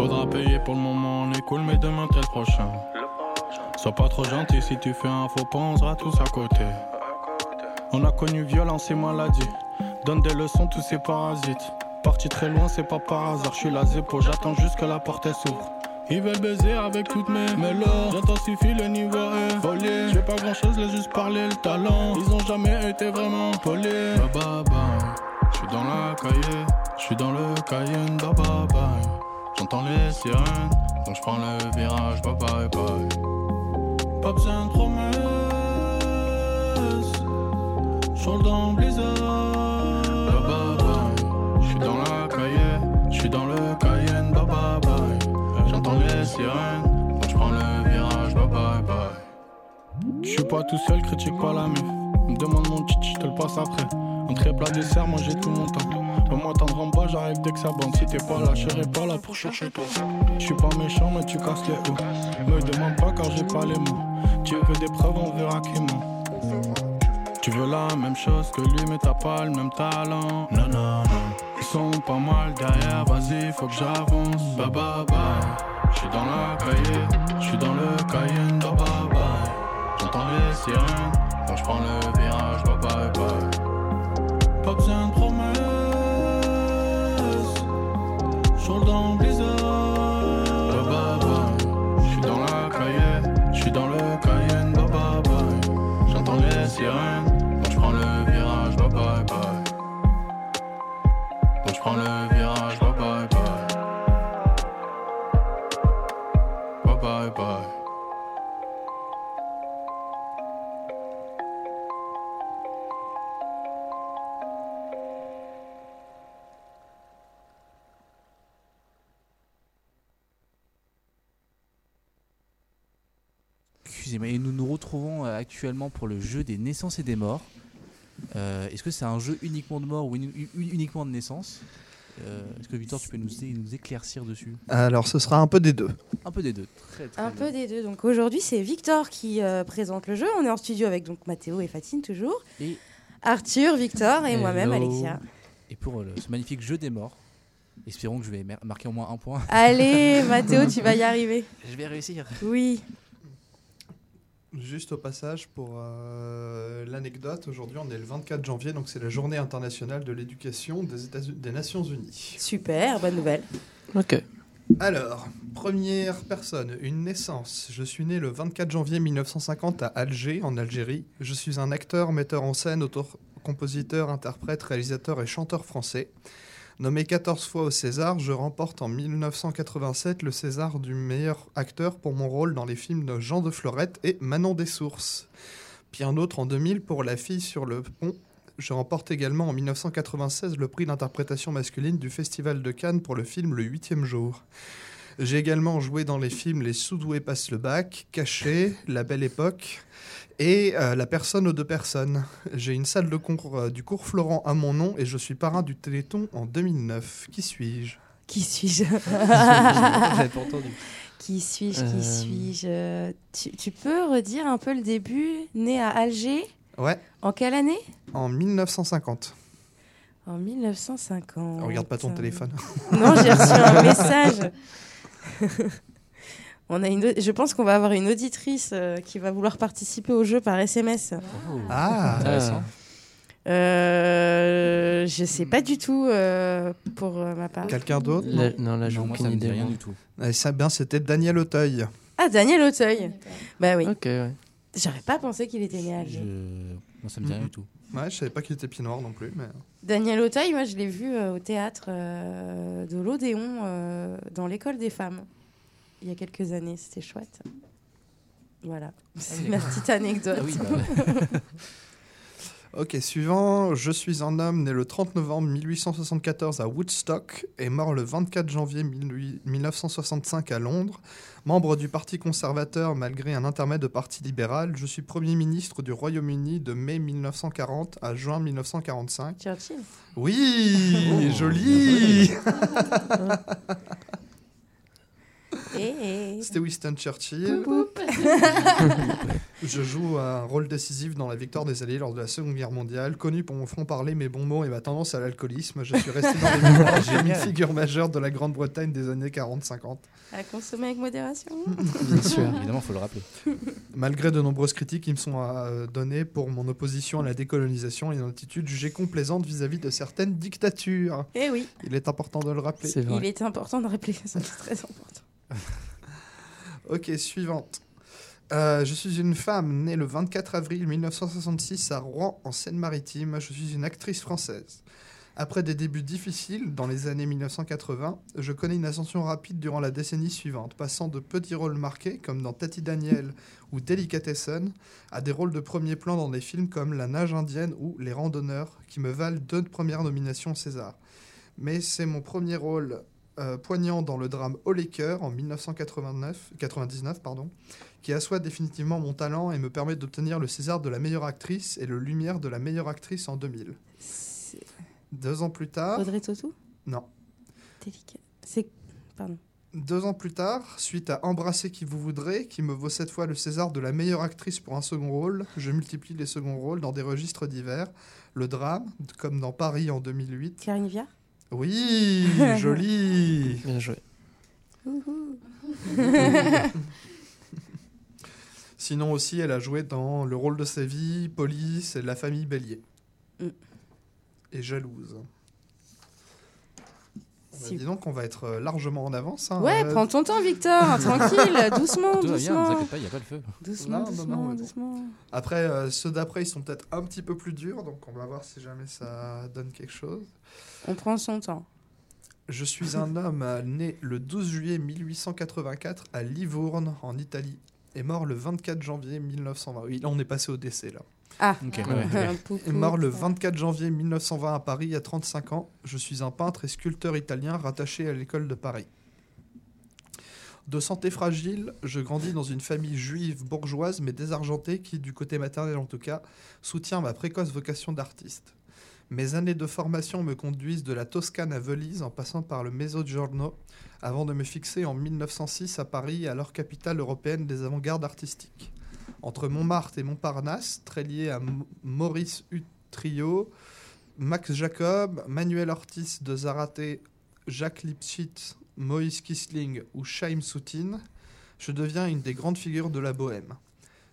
Faudra payer pour le moment, on est cool, mais demain t'es le prochain. Sois pas trop gentil si tu fais un faux pas, on sera tous à côté. On a connu violence et maladie. Donne des leçons, tous ces parasites. Parti très loin, c'est pas par hasard. Je suis la zépo, j'attends juste que la porte s'ouvre. Ils veulent baiser avec toutes mes mélos. J'intensifie le niveau est volé. J'ai pas grand chose, laisse juste parler le talent. Ils ont jamais été vraiment bye bye. Je suis dans la cahier, je suis dans le Cayenne. Bye bye. J'entends les sirènes, donc je prends le virage. Bye bye bye. Pas besoin de promesses. Chaud dans le blizzard. Bye bye bye. Je suis dans la cahier, je suis dans le Cayenne. Bye bye bye. J'entends les sirènes, donc je prends le virage. Bye bye bye. Je suis pas tout seul, critique pas la meuf. Me demande mon titi, je te le passe après. Entrée plat dessert, j'ai tout mon temps. Pour moi tendre en bas, j'arrive dès que ça bande. Si t'es pas là, je serai pas là pour chercher toi. Je suis pas méchant, mais tu casses les hauts. Me demande pas car j'ai pas les mots. Tu veux des preuves, on verra qui ment. Tu veux la même chose que lui, mais t'as pas le même talent. Non, non, non. Ils sont pas mal derrière, vas-y, faut que j'avance. Bye bye bye. J'suis dans la cahier, j'suis dans le Cayenne. Bye bye bye. J'entends les sirènes, donc j'prends le virage. Bye bye bye. Pas besoin de promesses. Chaud dans et nous nous retrouvons euh, actuellement pour le jeu des naissances et des morts. Euh, Est-ce que c'est un jeu uniquement de mort ou uniquement de naissance Euh, Est-ce que Victor, tu peux nous, éclaircir dessus? Alors, ce sera un peu des deux. Un peu des deux. Très, très Un bien. peu des deux. Donc aujourd'hui, c'est Victor qui euh, présente le jeu. On est en studio avec donc Mathéo et Fatine toujours. Et- Arthur, Victor et moi-même. Alexia. Et pour euh, le- ce magnifique jeu des morts, espérons que je vais mar- marquer au moins un point. Allez, Mathéo, tu vas y arriver. Je vais réussir. Oui. Juste au passage, pour euh, l'anecdote, aujourd'hui on est le 24 janvier, donc c'est la journée internationale de l'éducation des, États- des Nations Unies. Super, bonne nouvelle. Ok. Alors, première personne, une naissance. Je suis né le 24 janvier 1950 à Alger, en Algérie. Je suis un acteur, metteur en scène, auteur, compositeur, interprète, réalisateur et chanteur français. Nommé 14 fois au César, je remporte en 1987 le César du meilleur acteur pour mon rôle dans les films de Jean de Florette et Manon des Sources. Puis un autre en 2000 pour La fille sur le pont. Je remporte également en 1996 le prix d'interprétation masculine du Festival de Cannes pour le film Le huitième jour. J'ai également joué dans les films Les Soudoués passent le bac, Caché, La belle époque et euh, La personne aux deux personnes. J'ai une salle de concours euh, du cours Florent à mon nom et je suis parrain du Téléthon en 2009. Qui suis-je? Qui suis-je? J'avais pas entendu. Qui suis-je? Qui Euh. suis-je? Tu, tu peux redire un peu le début? Né à Alger? Ouais, En quelle année? En 1950. En 1950. Regarde pas ton téléphone. Non, j'ai reçu un message. On a une, je pense qu'on va avoir une auditrice euh, qui va vouloir participer au jeu par SMS. Ah. Intéressant. Euh, je sais pas du tout euh, pour euh, ma part. Quelqu'un d'autre La- non, là, Non, moi, aucune ça me dit rien du tout. Eh, ça, bien, c'était Daniel Auteuil. Ah, Daniel Auteuil. Bah oui. Ok, ouais. J'aurais pas pensé qu'il était né à Je... Alger. Moi, ça me dit rien du tout. Ouais, je savais pas qu'il était pied noir non plus, mais. Daniel Auteuil, moi je l'ai vu euh, au théâtre euh, de l'Odéon euh, dans l'école des femmes il y a quelques années. C'était chouette. Voilà, c'est ma petite anecdote. Ah oui, bah ouais. Ok, suivant. Je suis un homme né le 30 novembre 1874 à Woodstock et mort le 24 janvier 18- 1965 à Londres. Membre du Parti conservateur malgré un intermède de Parti libéral, je suis Premier ministre du Royaume-Uni de mai 1940 à juin 1945. Churchill. Oui, Oh, joli Eh, eh. C'était Winston Churchill. Je joue un rôle décisif dans la victoire des Alliés lors de la Seconde Guerre mondiale. Connu pour mon franc-parler, mes bons mots et ma tendance à l'alcoolisme, je suis resté dans les mémoires. J'ai une figure majeure de la Grande-Bretagne des années 40-50. À consommer avec modération. Bien sûr. Évidemment, faut le rappeler. Malgré de nombreuses critiques qui me sont euh, données pour mon opposition à la décolonisation et une attitude jugée complaisante vis-à-vis de certaines dictatures. Eh oui, Il est important de le rappeler. C'est vrai. il est important de rappeler ça, c'est très important. Ok, suivante. Euh, je suis une femme née le 24 avril 1966 à Rouen, en Seine-Maritime. Je suis une actrice française. Après des débuts difficiles dans les années 1980, je connais une ascension rapide durant la décennie suivante, passant de petits rôles marqués, comme dans Tati Daniel ou Delicatessen, à des rôles de premier plan dans des films comme La nage indienne ou Les randonneurs, qui me valent deux premières nominations César. Mais c'est mon premier rôle euh, poignant dans le drame cœurs en 1989, 99, pardon, qui assoit définitivement mon talent et me permet d'obtenir le César de la meilleure actrice et le Lumière de la meilleure actrice en 2000. C'est- Deux ans plus tard, Audrey Tautou? Non. Délicat. C'est. Pardon. Deux ans plus tard, suite à Embrasser qui vous voudrez, qui me vaut cette fois le César de la meilleure actrice pour un second rôle, je multiplie les seconds rôles dans des registres divers. Le drame, comme dans Paris en 2008. Karine Viard? Oui, joli Bien joué. Sinon aussi, elle a joué dans Le rôle de sa vie, Police et La famille Bélier. Mm. Et Jalouse. Bah, Si- dis donc, on va être euh, largement en avance. hein. Ouais, Euh, prends ton temps, Victor. Tranquille, doucement, Tout bien, doucement. t'inquiète pas, il n'y a pas le feu. Doucement, Non, non, doucement, non, bon. doucement. Après, euh, ceux d'après, ils sont peut-être un petit peu plus durs, donc on va voir si jamais ça donne quelque chose. On prend son temps. Je suis un homme euh, né le 12 juillet 1884 à Livourne, en Italie, et mort le 24 janvier 1920. Oui, là, on est passé au décès, là. Ah, ouais. Est pou. mort le 24 janvier 1920 à Paris à 35 ans. Je suis un peintre et sculpteur italien rattaché à l'école de Paris. De santé fragile, je grandis dans une famille juive bourgeoise mais désargentée qui, du côté maternel en tout cas, soutient ma précoce vocation d'artiste. Mes années de formation me conduisent de la Toscane à Venise en passant par le Mezzogiorno avant de me fixer en 1906 à Paris, alors capitale européenne des avant-gardes artistiques. Entre Montmartre et Montparnasse, très lié à Maurice Utrio, Max Jacob, Manuel Ortiz de Zarate, Jacques Lipschitz, Moïse Kisling ou Chaim Soutine, je deviens une des grandes figures de la bohème.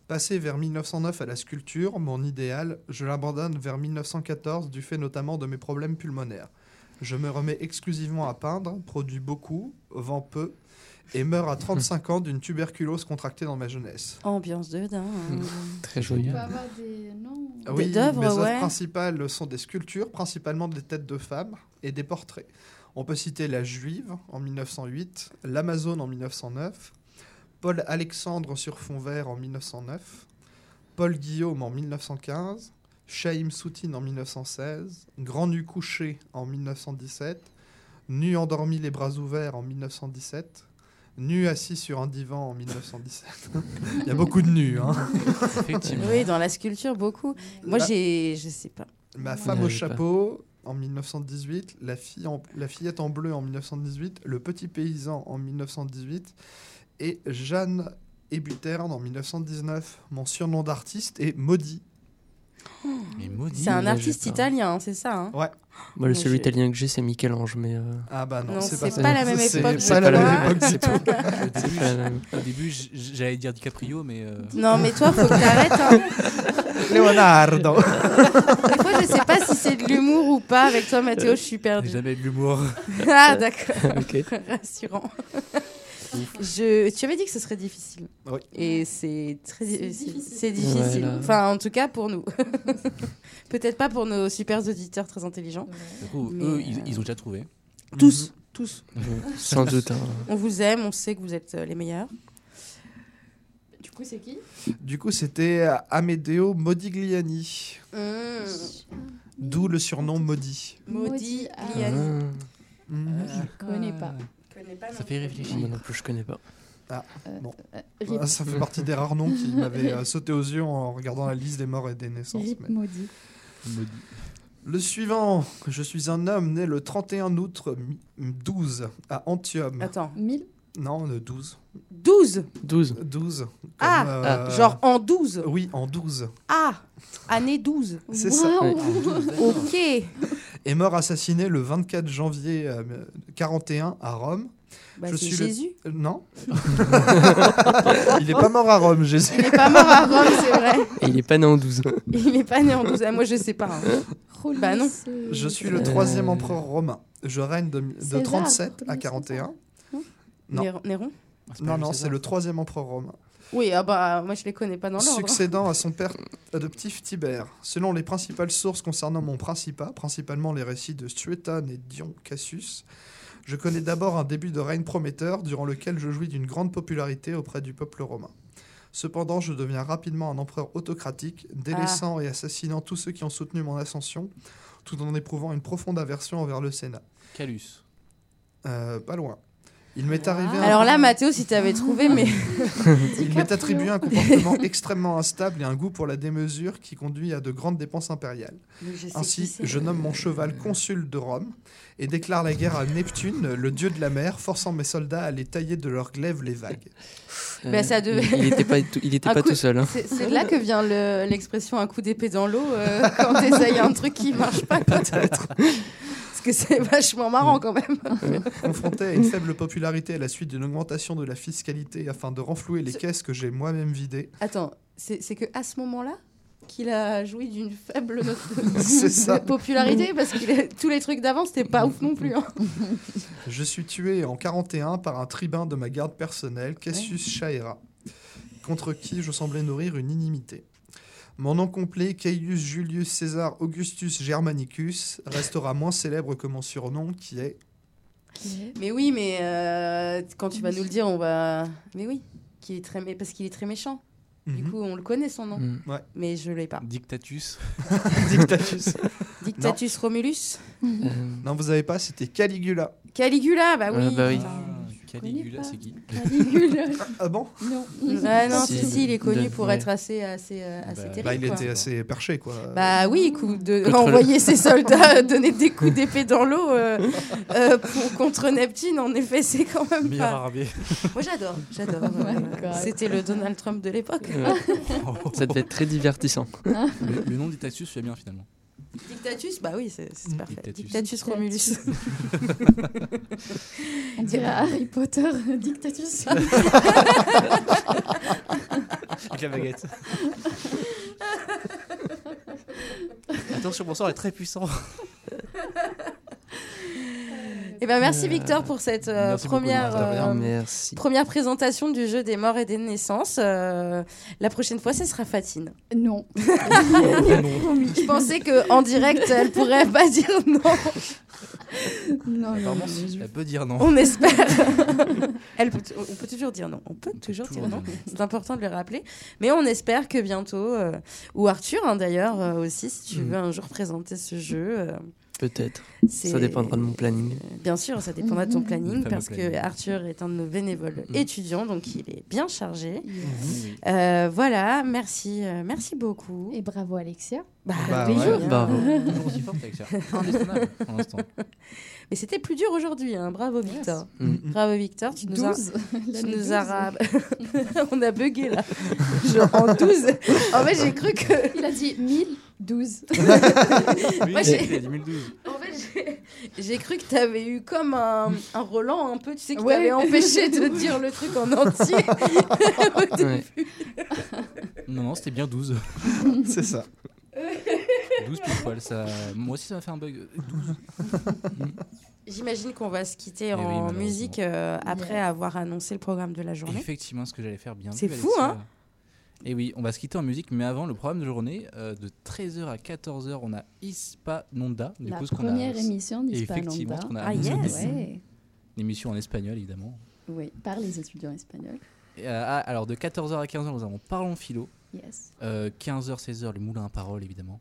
Passé vers 1909 à la sculpture, mon idéal, je l'abandonne vers 1914 du fait notamment de mes problèmes pulmonaires. Je me remets exclusivement à peindre, produis beaucoup, vends peu, et meurs à 35 ans d'une tuberculose contractée dans ma jeunesse. Ambiance de dingue. Très On joli. peut avoir des noms. Ah Oui, d'œuvres, mes œuvres ouais. principales sont des sculptures, principalement des têtes de femmes et des portraits. On peut citer la Juive en 1908, l'Amazone en 1909, Paul Alexandre sur fond vert en 1909, Paul Guillaume en 1915, Chaim Soutine en 1916, Grand Nu couché en 1917, Nu endormi les bras ouverts en 1917, Nu assis sur un divan en 1917. Il y a beaucoup de nus. Hein. Effectivement. Oui, dans la sculpture, beaucoup. Moi, La- j'ai. Je sais pas. Ma femme au pas. chapeau en 1918, la, fille en- la fillette en bleu en 1918, Le petit paysan en 1918 et Jeanne Ébuterne en 1919. Mon surnom d'artiste est Maudit. C'est un artiste pas. italien, c'est ça hein Ouais. Moi, le Moi, seul italien que j'ai, c'est Michel-Ange, mais. euh, Ah bah non, Non, c'est c'est pas, pas la même c'est époque, pas je la même époque du tout. Au c'est début, pas j'allais dire DiCaprio, mais. euh, Non, mais toi, faut que t'arrêtes. Hein. Leonardo. Des fois, je sais pas si c'est de l'humour ou pas. Avec toi, Mathéo, je suis perdue. jamais de l'humour. Ah, d'accord. Ok. Rassurant. Je, tu avais dit que ce serait difficile. Oui. Et c'est très difficile. C'est difficile. Ouais. Enfin, en tout cas pour nous. Peut-être pas pour nos super auditeurs très intelligents. Du coup, Mais, eux, euh, ils, ils ont déjà trouvé. Tous, tous. Sans doute. hein. On vous aime, on sait que vous êtes euh, les meilleurs. Du coup, c'est qui? Du coup, c'était Amedeo Modigliani, d'où le surnom Maudit. Maudit Ah. Liani. Ah, Mhm. Je connais pas. Connais pas Ça fait réfléchir. moi non plus, je connais pas. Euh, Bon. euh, Ah, Ça fait partie des rares noms qui m'avaient euh, sauté aux yeux en regardant la liste des morts et des naissances. Rip mais- maudit. Maudit. Le suivant, je suis un homme né le 31 août mi- 12 à Antium. Attends, 1000 Non, de 12. 12 12. 12. comme, Ah, euh, genre en 12 Oui, en 12. Ah Année 12 C'est ça. Ok Est mort assassiné le 24 janvier euh, 41 à Rome. Bah, c'est Jésus. Le... euh, Non. il n'est pas mort à Rome, Jésus. Il n'est pas mort à Rome, c'est vrai. Et il est pas né en 12. Il n'est pas né en 12 Ah, Moi, je sais pas. hein. bah non. Je suis le Euh, troisième empereur romain. Je règne de, de César, 37 à Julius 41. Non, Néron- Néron non, non c'est le troisième empereur romain. Oui, ah bah, moi, je les connais pas dans l'ordre. Succédant à son père adoptif Tibère. Selon les principales sources concernant mon principat, principalement les récits de Suétone et Dion Cassius, je connais d'abord un début de règne prometteur durant lequel je jouis d'une grande popularité auprès du peuple romain. Cependant, je deviens rapidement un empereur autocratique, délaissant et assassinant tous ceux qui ont soutenu mon ascension, tout en éprouvant une profonde aversion envers le Sénat. Calus. Euh, pas loin. Il m'est arrivé Alors là, Mathéo, si tu avais trouvé, mais. Il m'est attribué un comportement extrêmement instable et un goût pour la démesure qui conduit à de grandes dépenses impériales. Je Ainsi, je nomme mon cheval consul de Rome et déclare la guerre à Neptune, le dieu de la mer, forçant mes soldats à les tailler de leurs glaives les vagues. Bah, ça devait- Il était pas, tout- il était Un pas coup- tout seul. hein. C'est de là que vient le- l'expression un coup d'épée dans l'eau euh, quand t'essayes un truc qui marche pas, peut-être. Parce que c'est vachement marrant quand même. Confronté à une faible popularité à la suite d'une augmentation de la fiscalité afin de renflouer les caisses que j'ai moi-même vidées, Attends, c'est que à ce moment-là qu'il a joui d'une faible popularité parce que tous les trucs d'avant c'était pas ouf non plus. hein. je suis tué en 41 par un tribun de ma garde personnelle, Cassius Chaera, contre qui je semblais nourrir une inimité. Mon nom complet, Caius Julius Caesar Augustus Germanicus, restera moins célèbre que mon surnom qui est Mais oui, mais euh, quand tu vas nous le dire, on va. Mais oui, qui est très mé- parce qu'il est très méchant. Du Mhm. coup, on le connaît son nom, Mm. Ouais. mais je l'ai pas. Dictatus. Dictatus. Dictatus Romulus. Euh, Non, vous avez pas, c'était Caligula. Caligula, bah oui. Ah, bah oui. Caligula, c'est qui Caligula. Ah bon non. Ah non, Si. si, si, il est connu De- pour ouais. être assez, assez, euh, assez Bah, terrible. Bah, il quoi. était assez perché, quoi. Bah oui, coup de Contre le- envoyer ses soldats donner des coups d'épée dans l'eau euh, euh, pour contre Neptune. En effet, c'est quand même Meilleur pas. Moi, j'adore, j'adore. Oh. C'était le Donald Trump de l'époque. ouais. Ça devait être très divertissant. le, le nom Dictatus fait bien finalement. Dictatus, bah oui, c'est c'est parfait. Dictatus. Dictatus Romulus. On dirait Harry Potter, Dictatus. Avec la baguette. Attention, mon sort est très puissant. Et ben merci Victor pour cette euh, Merci première. Euh, Merci. Première présentation du jeu des morts et des naissances. Euh, la prochaine fois, ce sera Fatine. non. Je pensais que en direct, elle pourrait pas dire non. Non, non, non, si, elle peut dire non. On espère. Elle peut, on peut toujours dire non. On peut toujours toujours dire non. C'est important de le rappeler. Mais on espère que bientôt, euh, ou Arthur hein, d'ailleurs euh, aussi, si tu Mhm. veux un jour présenter ce jeu. Peut-être. Ça dépendra de mon planning. Bien sûr, ça dépendra de ton planning parce que. Arthur est un de nos bénévoles Mhm. étudiants, donc il est bien chargé. Oui. Euh, voilà, merci, euh, merci beaucoup. Et bravo Alexia. Bah, Bah oui, ouais. Bravo. Toujours forte pour l'instant. Mais c'était plus dur aujourd'hui, hein. bravo Victor. Mm. Bravo Victor, tu nous as, 12. tu nous as 12. rab- On a bugué là. Genre en 12. En fait, j'ai cru que. Il a dit 1012. Oui, Moi, c'est j'ai- 2012. En fait, j'ai- j'ai cru que tu avais eu comme un, un Roland un peu, tu sais, qui Ouais. t'avait empêché de dire le truc en entier. Au début. Ouais. Non, non, c'était bien 12. C'est ça. 12 pile poil. Ça... Moi aussi, ça m'a fait un bug. 12. J'imagine qu'on va se quitter Eh en musique euh, après avoir annoncé le programme de la journée. Effectivement, ce que j'allais faire bien. C'est fou, hein Et oui, on va se quitter en musique, mais avant le programme de journée, euh, de 13h à 14h, on a Ispa Nonda. Du La coup, ce qu'on a- première émission Effectivement, d'Hispanonda. Ah, yes. Ouais. Une émission en espagnol, évidemment. Oui, par les étudiants espagnols. Et, euh, ah, alors, de 14h à 15h, nous avons Parlons Philo. Yes. Euh, 15h, 16h, le moulin à parole, évidemment.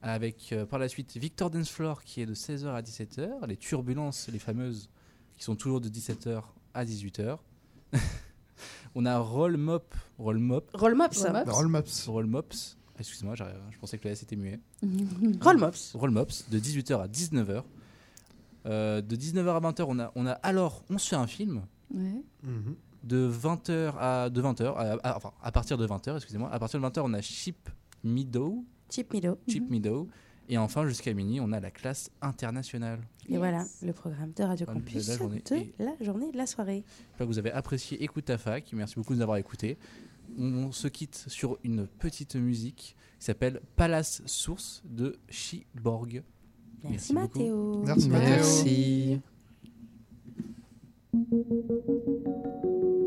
Avec euh, par la suite Victor Dancefloor qui est de 16h à 17h. Les turbulences, les fameuses, qui sont toujours de 17h à 18h. on a Roll Mop. Roll Mop. Roll Mops. Roll Mops. Roll Maps. Roll Mops. Excuse-moi, j'arrive- je pensais que le S était muet. Roll Mops. Roll Mops de 18h à 19h. Euh, de 19h à 20h, on a, on a alors On se fait un film. Ouais. Mhm. De 20h à, de 20h, à, à- enfin, à partir de 20h, excusez-moi, à partir de 20h, on a Chip Meadow. Chip Meadow. Chip Meadow. Et enfin, jusqu'à minuit, on a la classe internationale. Et voilà le programme de Radio Voilà, de Campus la journée. de Et- la journée de la soirée. J'espère que vous avez apprécié Écoute ta fac. Merci beaucoup de nous avoir écoutés. On se quitte sur une petite musique qui s'appelle Palace Source de Chiborg. Merci, beaucoup. Mathéo. Merci, Mathéo. Merci. Thank